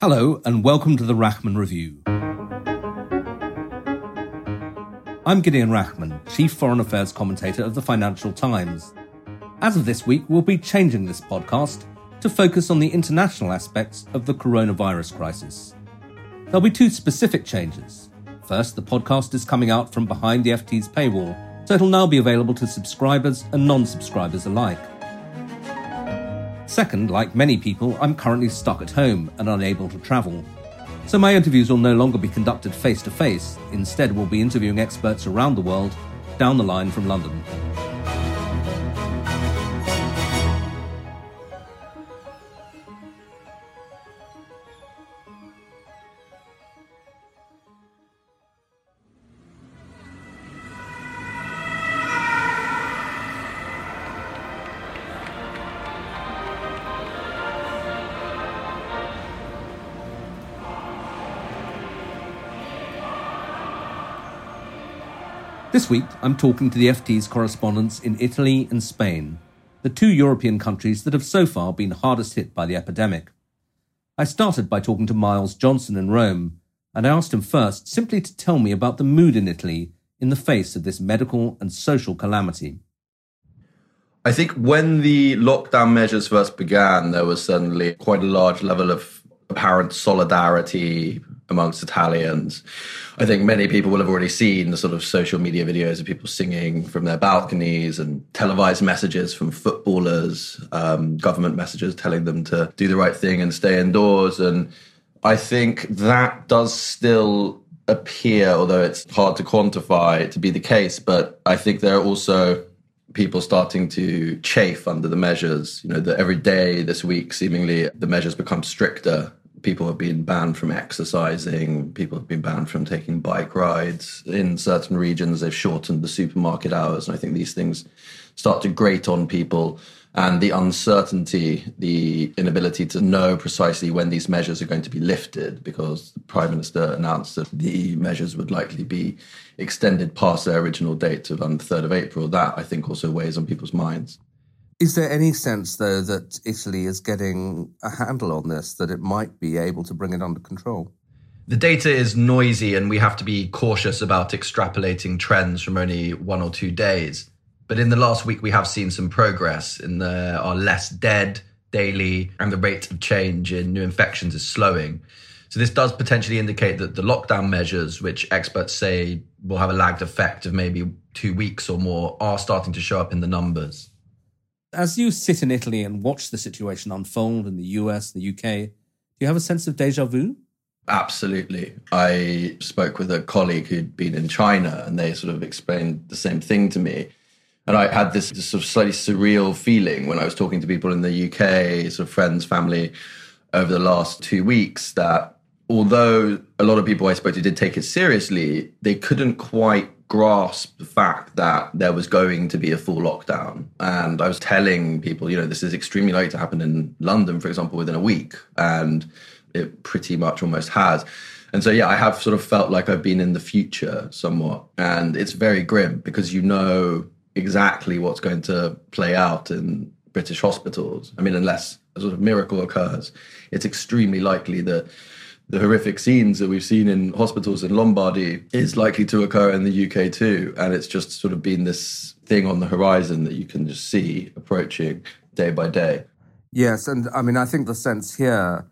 Hello, and welcome to the Rachman Review. I'm Gideon Rachman, Chief Foreign Affairs Commentator of the Financial Times. As of this week, we'll be changing this podcast to focus on the international aspects of the coronavirus crisis. There'll be two specific changes. First, the podcast is coming out from behind the FT's paywall, so it'll now be available to subscribers and non subscribers alike. Second, like many people, I'm currently stuck at home and unable to travel. So my interviews will no longer be conducted face to face, instead, we'll be interviewing experts around the world down the line from London. This week, I'm talking to the FT's correspondents in Italy and Spain, the two European countries that have so far been hardest hit by the epidemic. I started by talking to Miles Johnson in Rome, and I asked him first simply to tell me about the mood in Italy in the face of this medical and social calamity. I think when the lockdown measures first began, there was suddenly quite a large level of apparent solidarity amongst Italians. I think many people will have already seen the sort of social media videos of people singing from their balconies and televised messages from footballers, um, government messages telling them to do the right thing and stay indoors. And I think that does still appear, although it's hard to quantify, to be the case. But I think there are also people starting to chafe under the measures. You know, that every day this week, seemingly, the measures become stricter people have been banned from exercising, people have been banned from taking bike rides. In certain regions, they've shortened the supermarket hours. And I think these things start to grate on people. And the uncertainty, the inability to know precisely when these measures are going to be lifted, because the Prime Minister announced that the measures would likely be extended past their original date of on the 3rd of April. That, I think, also weighs on people's minds. Is there any sense, though, that Italy is getting a handle on this, that it might be able to bring it under control? The data is noisy, and we have to be cautious about extrapolating trends from only one or two days. But in the last week, we have seen some progress, in there are less dead daily, and the rate of change in new infections is slowing. So, this does potentially indicate that the lockdown measures, which experts say will have a lagged effect of maybe two weeks or more, are starting to show up in the numbers. As you sit in Italy and watch the situation unfold in the US, the UK, do you have a sense of deja vu? Absolutely. I spoke with a colleague who'd been in China and they sort of explained the same thing to me. And I had this, this, sort of slightly surreal feeling when I was talking to people in the UK, sort of friends, family, over the last two weeks that although a lot of people I spoke to did take it seriously, they couldn't quite grasp the fact that there was going to be a full lockdown. And I was telling people, you know, this is extremely likely to happen in London, for example, within a week. And it pretty much almost has. And so, yeah, I have sort of felt like I've been in the future somewhat. And it's very grim because you know exactly what's going to play out in British hospitals. I mean, unless a sort of miracle occurs, it's extremely likely that the horrific scenes that we've seen in hospitals in Lombardy is likely to occur in the UK too. And it's just sort of been this thing on the horizon that you can just see approaching day by day. Yes. And I mean, I think the sense here,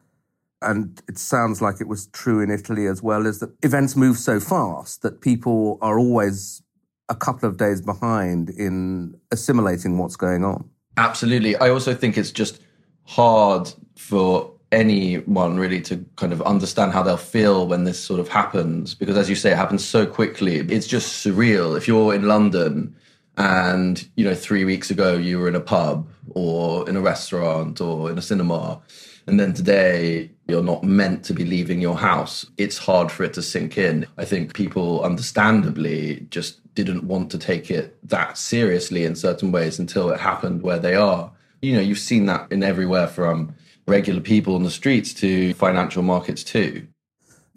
and it sounds like it was true in Italy as well, is that events move so fast that people are always a couple of days behind in assimilating what's going on. Absolutely. I also think it's just hard for anyone really to kind of understand how they'll feel when this sort of happens because as you say it happens so quickly. It's just surreal. If you're in london and you know 3 weeks ago you were in a pub or in a restaurant or in a cinema and then today you're not meant to be leaving your house it's hard for it to sink in. I think people understandably just didn't want to take it that seriously in certain ways until it happened where they are. You know you've seen that in everywhere from regular people on the streets to financial markets too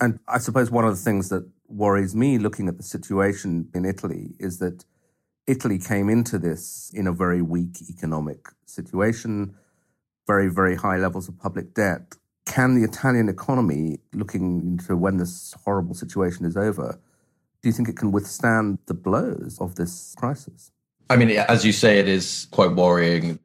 and i suppose one of the things that worries me looking at the situation in italy is that Italy came into this in a very weak economic situation, very, very high levels of public debt. Can the Italian economy, looking into when this horrible situation is over, do you think it can withstand the blows of this crisis? I mean, as you say, it is quite worrying.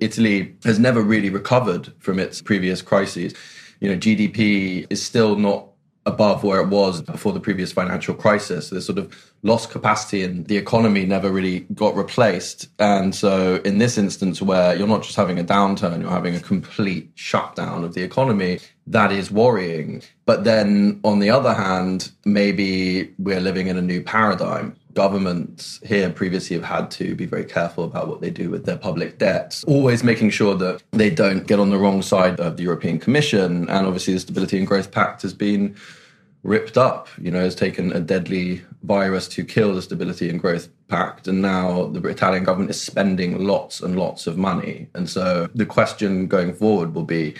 Italy has never really recovered from its previous crises. You know, GDP is still not above where it was before the previous financial crisis. There's sort of lost capacity and the economy never really got replaced. And so in this instance where you're not just having a downturn, you're having a complete shutdown of the economy, that is worrying. But then on the other hand, maybe we're living in a new paradigm. Governments here previously have had to be very careful about what they do with their public debts, always making sure that they don't get on the wrong side of the European Commission. And obviously, the Stability and Growth Pact has been ripped up, you know, has taken a deadly virus to kill the Stability and Growth Pact. And now the Italian government is spending lots and lots of money. And so the question going forward will be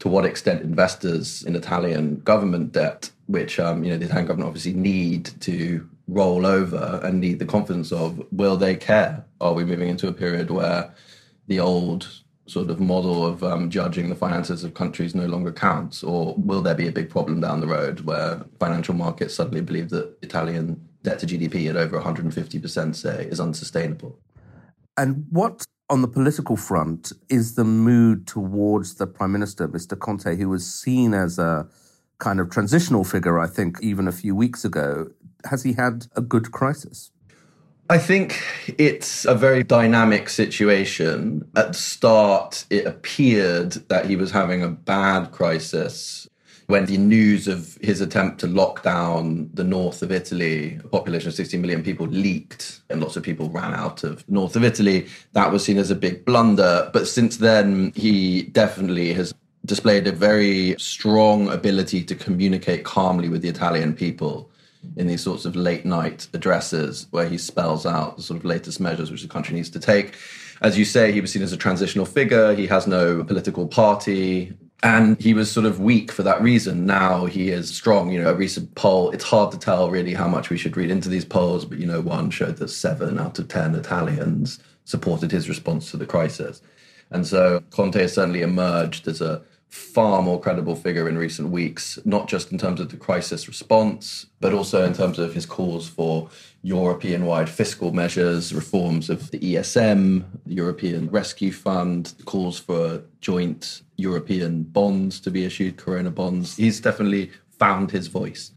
to what extent investors in Italian government debt, which, um, you know, the Italian government obviously need to roll over and need the confidence of will they care? Are we moving into a period where the old sort of model of um, judging the finances of countries no longer counts? Or will there be a big problem down the road where financial markets suddenly believe that Italian debt to GDP at over 150%, say, is unsustainable? And what on the political front is the mood towards the Prime Minister, Mr. Conte, who was seen as a kind of transitional figure, I think, even a few weeks ago? Has he had a good crisis? I think it's a very dynamic situation. At the start, it appeared that he was having a bad crisis when the news of his attempt to lock down the north of Italy, a population of 60 million people, leaked and lots of people ran out of north of Italy. That was seen as a big blunder. But since then, he definitely has displayed a very strong ability to communicate calmly with the Italian people in these sorts of late night addresses where he spells out the sort of latest measures which the country needs to take. As you say, he was seen as a transitional figure. He has no political party. And he was sort of weak for that reason. Now he is strong. You know, a recent poll, it's hard to tell really how much we should read into these polls, but, you know, one showed that seven out of 10 Italians supported his response to the crisis. And so Conte has certainly emerged as a far more credible figure in recent weeks, not just in terms of the crisis response, but also in terms of his calls for European wide fiscal measures, reforms of the ESM, the European Rescue Fund, calls for joint European bonds to be issued, Corona bonds. He's definitely found his voice.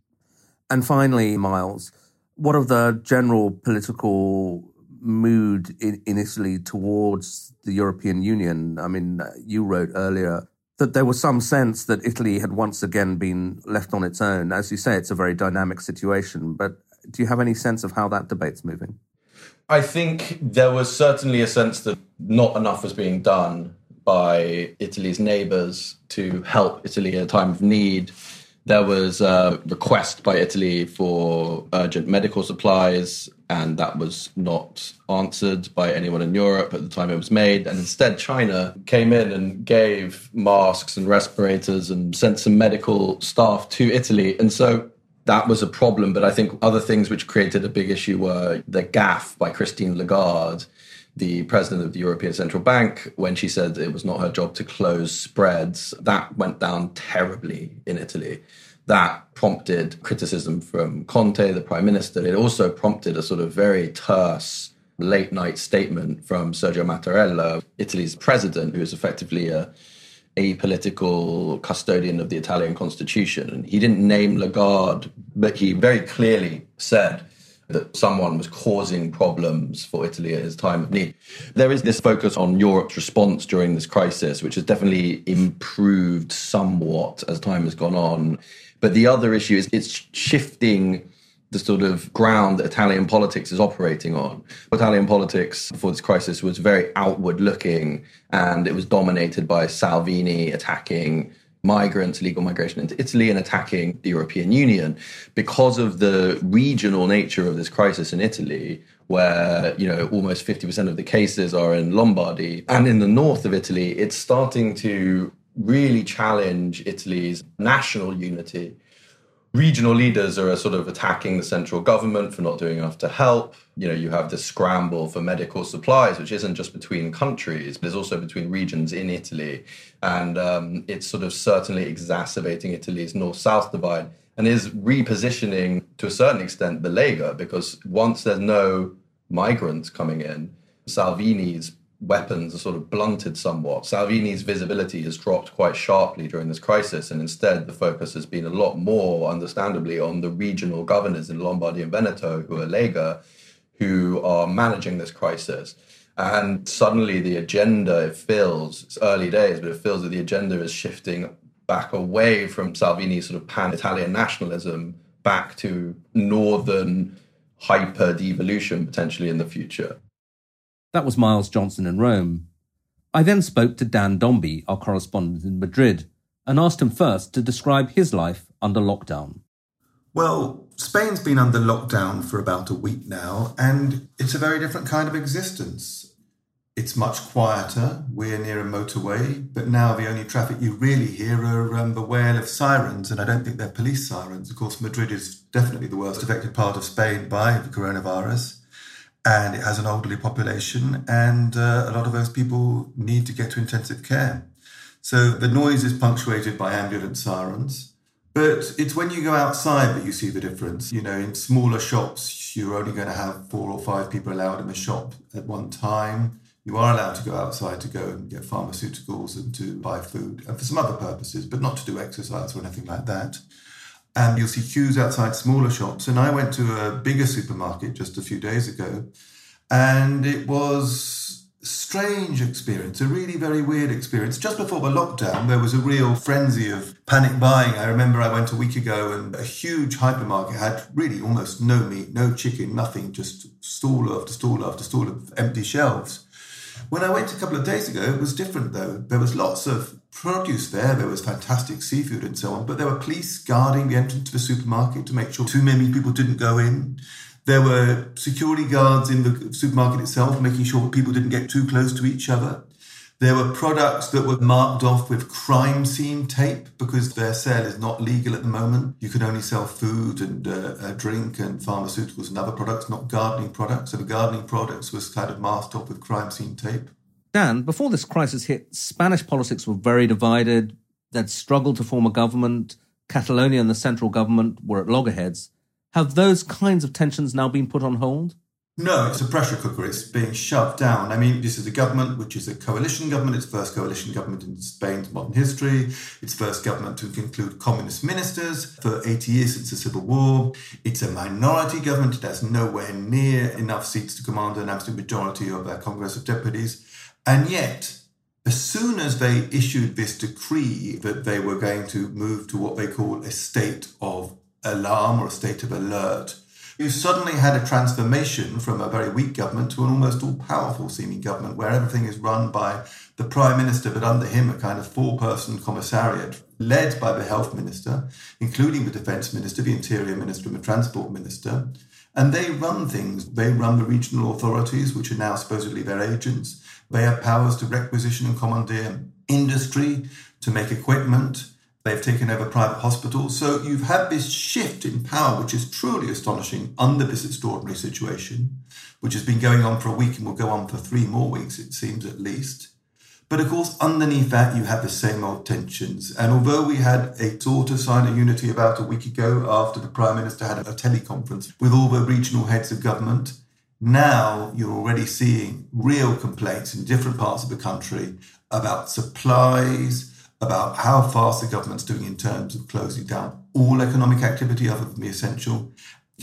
And finally, Miles, what of the general political mood in, in Italy towards the European Union? I mean, you wrote earlier that there was some sense that Italy had once again been left on its own. As you say, it's a very dynamic situation, but do you have any sense of how that debate's moving? I think there was certainly a sense that not enough was being done by Italy's neighbors to help Italy at a time of need. There was a request by Italy for urgent medical supplies and that was not answered by anyone in Europe at the time it was made. And instead, China came in and gave masks and respirators and sent some medical staff to Italy. And so that was a problem. But I think other things which created a big issue were the gaffe by Christine Lagarde, the president of the European Central Bank, when she said it was not her job to close spreads. That went down terribly in Italy that prompted criticism from Conte, the prime minister. It also prompted a sort of very terse late night statement from Sergio Mattarella, Italy's president, who is effectively a apolitical custodian of the Italian constitution. And he didn't name Lagarde, but he very clearly said that someone was causing problems for Italy at his time of need. There is this focus on Europe's response during this crisis, which has definitely improved somewhat as time has gone on. But the other issue is it's shifting the sort of ground that Italian politics is operating on. Italian politics before this crisis was very outward looking and it was dominated by Salvini attacking migrants, legal migration into Italy, and attacking the European Union because of the regional nature of this crisis in Italy, where you know almost 50% of the cases are in Lombardy. And in the north of Italy, it's starting to really challenge Italy's national unity regional leaders are sort of attacking the central government for not doing enough to help. You know, you have this scramble for medical supplies, which isn't just between countries, but it's also between regions in Italy. And um, it's sort of certainly exacerbating Italy's north south divide and is repositioning to a certain extent the Lega because once there's no migrants coming in, Salvini's weapons are sort of blunted somewhat. Salvini's visibility has dropped quite sharply during this crisis, and instead the focus has been a lot more, understandably, on the regional governors in Lombardy and Veneto, who are Lega, who are managing this crisis. And suddenly the agenda, it feels, it's early days, but it feels that the agenda is shifting back away from Salvini's sort of pan Italian nationalism back to northern hyper devolution potentially in the future. That was Miles Johnson in Rome. I then spoke to Dan Dombey, our correspondent in Madrid, and asked him first to describe his life under lockdown. Well, Spain's been under lockdown for about a week now, and it's a very different kind of existence. It's much quieter. We're near a motorway, but now the only traffic you really hear are um, the wail of sirens, and I don't think they're police sirens. Of course, Madrid is definitely the worst affected part of Spain by the coronavirus and it has an elderly population, and uh, a lot of those people need to get to intensive care. So the noise is punctuated by ambulance sirens. But it's when you go outside that you see the difference. You know, in smaller shops, you're only going to have four or five people allowed in the shop at one time. You are allowed to go outside to go and get pharmaceuticals and to buy food and for some other purposes, but not to do exercise or anything like that and you'll see queues outside smaller shops. And I went to a bigger supermarket just a few days ago, and it was strange experience, a really very weird experience. Just before the lockdown, there was a real frenzy of panic buying. I remember I went a week ago, and a huge hypermarket had really almost no meat, no chicken, nothing, just stall after stall after stall of empty shelves. When I went a couple of days ago, it was different though. There was lots of produce there. There was fantastic seafood and so on, but there were police guarding the entrance to the supermarket to make sure too many people didn't go in. There were security guards in the supermarket itself, making sure that people didn't get too close to each other. There were products that were marked off with crime scene tape because their sale is not legal at the moment. You can only sell food and uh, drink and pharmaceuticals and other products, not gardening products. So the gardening products was kind of masked off with crime scene tape. Dan, before this crisis hit, Spanish politics were very divided. They'd struggled to form a government. Catalonia and the central government were at loggerheads. Have those kinds of tensions now been put on hold? No, it's a pressure cooker. It's being shoved down. I mean, this is a government which is a coalition government. It's the first coalition government in Spain's modern history. It's first government to include communist ministers for 80 years since the Civil War. It's a minority government. It has nowhere near enough seats to command an absolute majority of their Congress of Deputies. And yet, as soon as they issued this decree that they were going to move to what they call a state of alarm or a state of alert, you suddenly had a transformation from a very weak government to an almost all powerful seeming government where everything is run by the prime minister, but under him, a kind of four person commissariat led by the health minister, including the defense minister, the interior minister, and the transport minister. And they run things. They run the regional authorities, which are now supposedly their agents. They have powers to requisition and commandeer industry, to make equipment. They've taken over private hospitals. So you've had this shift in power, which is truly astonishing under this extraordinary situation, which has been going on for a week and will go on for three more weeks, it seems at least. But of course, underneath that, you have the same old tensions. And although we had a sort of sign of unity about a week ago after the Prime Minister had a teleconference with all the regional heads of government, now you're already seeing real complaints in different parts of the country about supplies, about how fast the government's doing in terms of closing down all economic activity other than the essential.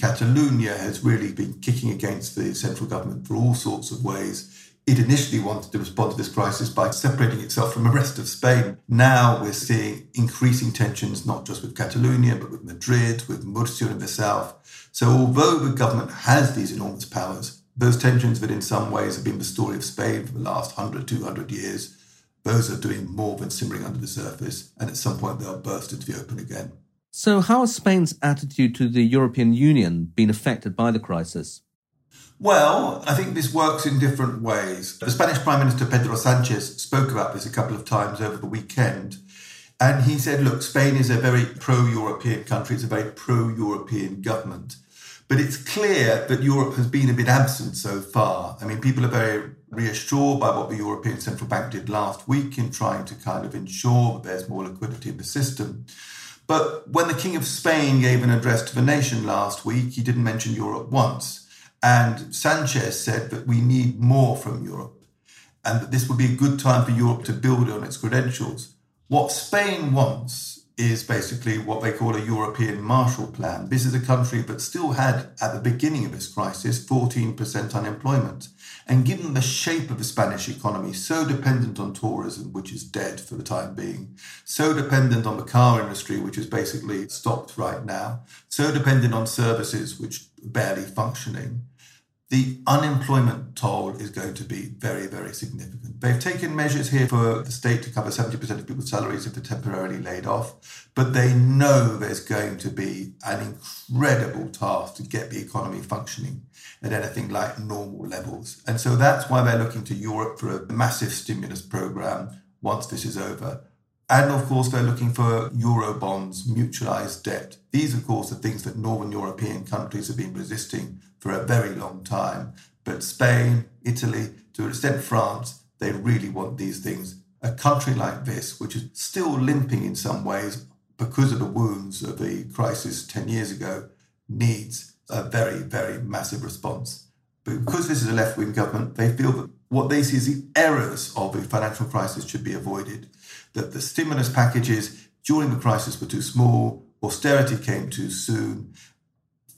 Catalonia has really been kicking against the central government for all sorts of ways It initially wanted to respond to this crisis by separating itself from the rest of Spain. Now we're seeing increasing tensions, not just with Catalonia, but with Madrid, with Murcia in the south. So, although the government has these enormous powers, those tensions that in some ways have been the story of Spain for the last 100, 200 years, those are doing more than simmering under the surface, and at some point they'll burst into the open again. So, how has Spain's attitude to the European Union been affected by the crisis? Well, I think this works in different ways. The Spanish Prime Minister Pedro Sanchez spoke about this a couple of times over the weekend. And he said, look, Spain is a very pro European country, it's a very pro European government. But it's clear that Europe has been a bit absent so far. I mean, people are very reassured by what the European Central Bank did last week in trying to kind of ensure that there's more liquidity in the system. But when the King of Spain gave an address to the nation last week, he didn't mention Europe once. And Sanchez said that we need more from Europe and that this would be a good time for Europe to build on its credentials. What Spain wants is basically what they call a European Marshall Plan. This is a country that still had, at the beginning of this crisis, 14% unemployment. And given the shape of the Spanish economy, so dependent on tourism, which is dead for the time being, so dependent on the car industry, which is basically stopped right now, so dependent on services, which are barely functioning, the unemployment toll is going to be very, very significant. They've taken measures here for the state to cover 70% of people's salaries if they're temporarily laid off, but they know there's going to be an incredible task to get the economy functioning at anything like normal levels. And so that's why they're looking to Europe for a massive stimulus program once this is over. And of course, they're looking for euro bonds, mutualized debt. These, of course, are things that Northern European countries have been resisting for a very long time. But Spain, Italy, to an extent France, they really want these things. A country like this, which is still limping in some ways because of the wounds of the crisis 10 years ago, needs a very, very massive response. But because this is a left wing government, they feel that what they see as the errors of the financial crisis should be avoided. That the stimulus packages during the crisis were too small, austerity came too soon,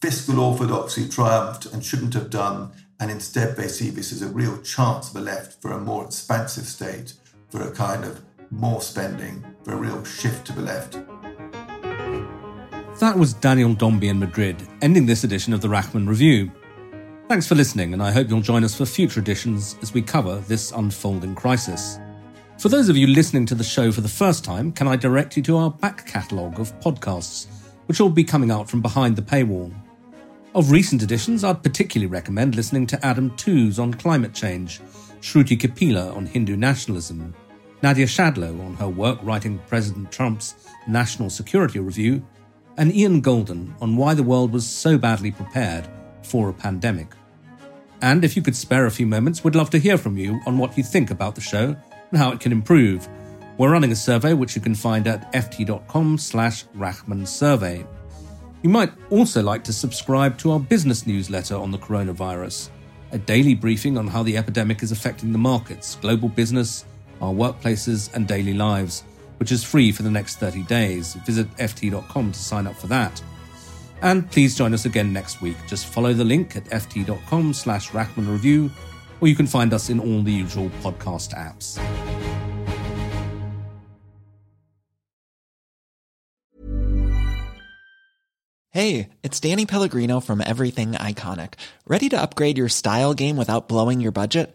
fiscal orthodoxy triumphed and shouldn't have done, and instead they see this as a real chance for the left for a more expansive state, for a kind of more spending, for a real shift to the left. That was Daniel Dombey in Madrid, ending this edition of the Rachman Review. Thanks for listening, and I hope you'll join us for future editions as we cover this unfolding crisis. For those of you listening to the show for the first time, can I direct you to our back catalogue of podcasts, which will be coming out from behind the paywall. Of recent editions, I'd particularly recommend listening to Adam Tooze on climate change, Shruti Kapila on Hindu nationalism, Nadia Schadlow on her work writing President Trump's National Security Review, and Ian Goldin on why the world was so badly prepared for a pandemic. And if you could spare a few moments, we'd love to hear from you on what you think about the show and how it can improve. We're running a survey which you can find at ft.com slash Rachman survey. You might also like to subscribe to our business newsletter on the coronavirus, a daily briefing on how the epidemic is affecting the markets, global business, our workplaces, and daily lives, which is free for the next 30 days. Visit ft.com to sign up for that. And please join us again next week. Just follow the link at ft.com slash Rachman Review, or you can find us in all the usual podcast apps. Hey, it's Danny Pellegrino from Everything Iconic. Ready to upgrade your style game without blowing your budget?